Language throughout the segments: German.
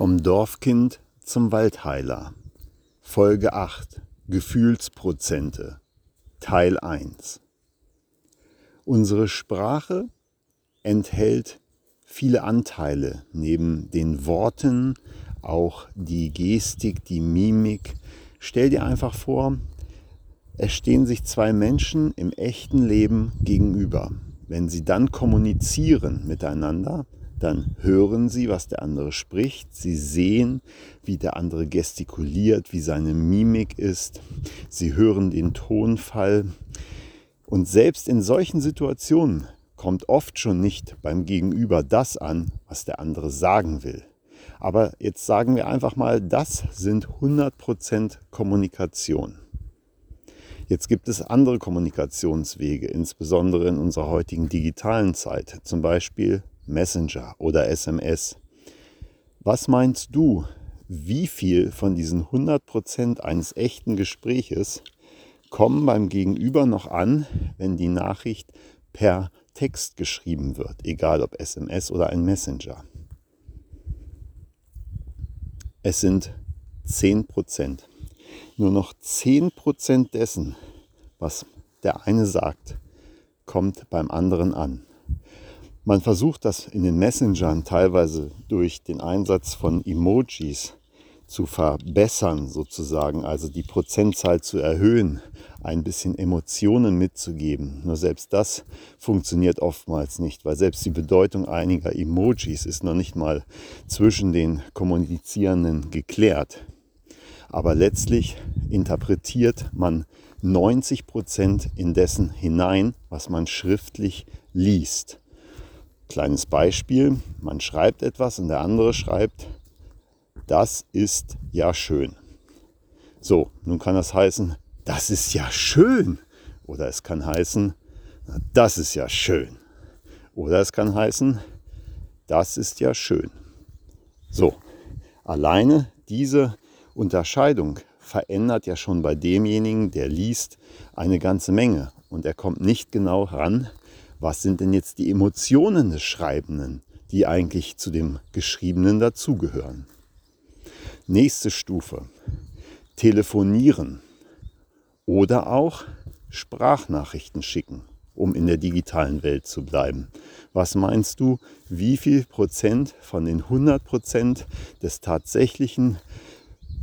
Vom Dorfkind zum Waldheiler. Folge 8. Gefühlsprozente. Teil 1. Unsere Sprache enthält viele Anteile, neben den Worten auch die Gestik, die Mimik. Stell dir einfach vor, es stehen sich zwei Menschen im echten Leben gegenüber. Wenn sie dann kommunizieren miteinander, dann hören sie, was der andere spricht, sie sehen, wie der andere gestikuliert, wie seine Mimik ist, sie hören den Tonfall. Und selbst in solchen Situationen kommt oft schon nicht beim Gegenüber das an, was der andere sagen will. Aber jetzt sagen wir einfach mal, das sind 100% Kommunikation. Jetzt gibt es andere Kommunikationswege, insbesondere in unserer heutigen digitalen Zeit, zum Beispiel Messenger oder SMS. Was meinst du, wie viel von diesen 100% eines echten Gespräches kommen beim Gegenüber noch an, wenn die Nachricht per Text geschrieben wird, egal ob SMS oder ein Messenger? Es sind 10%. Nur noch 10% dessen, was der eine sagt, kommt beim anderen an. Man versucht das in den Messengern teilweise durch den Einsatz von Emojis zu verbessern, sozusagen, also die Prozentzahl zu erhöhen, ein bisschen Emotionen mitzugeben. Nur selbst das funktioniert oftmals nicht, weil selbst die Bedeutung einiger Emojis ist noch nicht mal zwischen den Kommunizierenden geklärt. Aber letztlich interpretiert man 90 Prozent in dessen hinein, was man schriftlich liest. Kleines Beispiel, man schreibt etwas und der andere schreibt, das ist ja schön. So, nun kann das heißen, das ist ja schön. Oder es kann heißen, das ist ja schön. Oder es kann heißen, das ist ja schön. So, alleine diese Unterscheidung verändert ja schon bei demjenigen, der liest, eine ganze Menge. Und er kommt nicht genau ran, was sind denn jetzt die Emotionen des Schreibenden, die eigentlich zu dem Geschriebenen dazugehören. Nächste Stufe. Telefonieren oder auch Sprachnachrichten schicken, um in der digitalen Welt zu bleiben. Was meinst du, wie viel Prozent von den 100 Prozent des tatsächlichen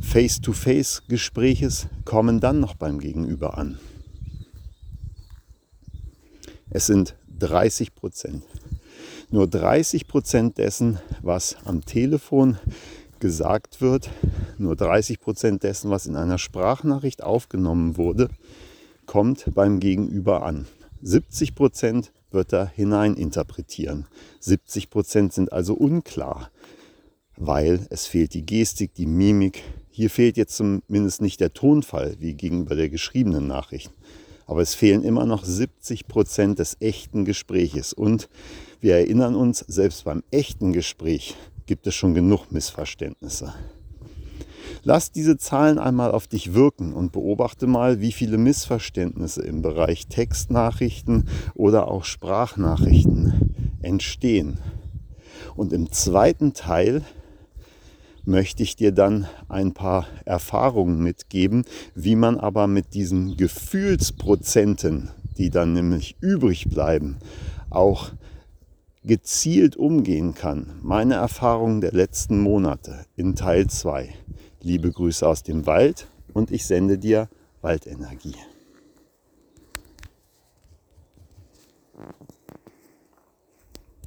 Face-to-Face-Gespräches kommen dann noch beim Gegenüber an. Es sind 30 Prozent. Nur 30 Prozent dessen, was am Telefon gesagt wird, nur 30 Prozent dessen, was in einer Sprachnachricht aufgenommen wurde, kommt beim Gegenüber an. 70 Prozent wird er hineininterpretieren. 70 Prozent sind also unklar, weil es fehlt die Gestik, die Mimik, hier fehlt jetzt zumindest nicht der Tonfall wie gegenüber der geschriebenen Nachricht. Aber es fehlen immer noch 70 Prozent des echten Gespräches. Und wir erinnern uns, selbst beim echten Gespräch gibt es schon genug Missverständnisse. Lass diese Zahlen einmal auf dich wirken und beobachte mal, wie viele Missverständnisse im Bereich Textnachrichten oder auch Sprachnachrichten entstehen. Und im zweiten Teil möchte ich dir dann ein paar Erfahrungen mitgeben, wie man aber mit diesen Gefühlsprozenten, die dann nämlich übrig bleiben, auch gezielt umgehen kann. Meine Erfahrungen der letzten Monate in Teil 2. Liebe Grüße aus dem Wald und ich sende dir Waldenergie.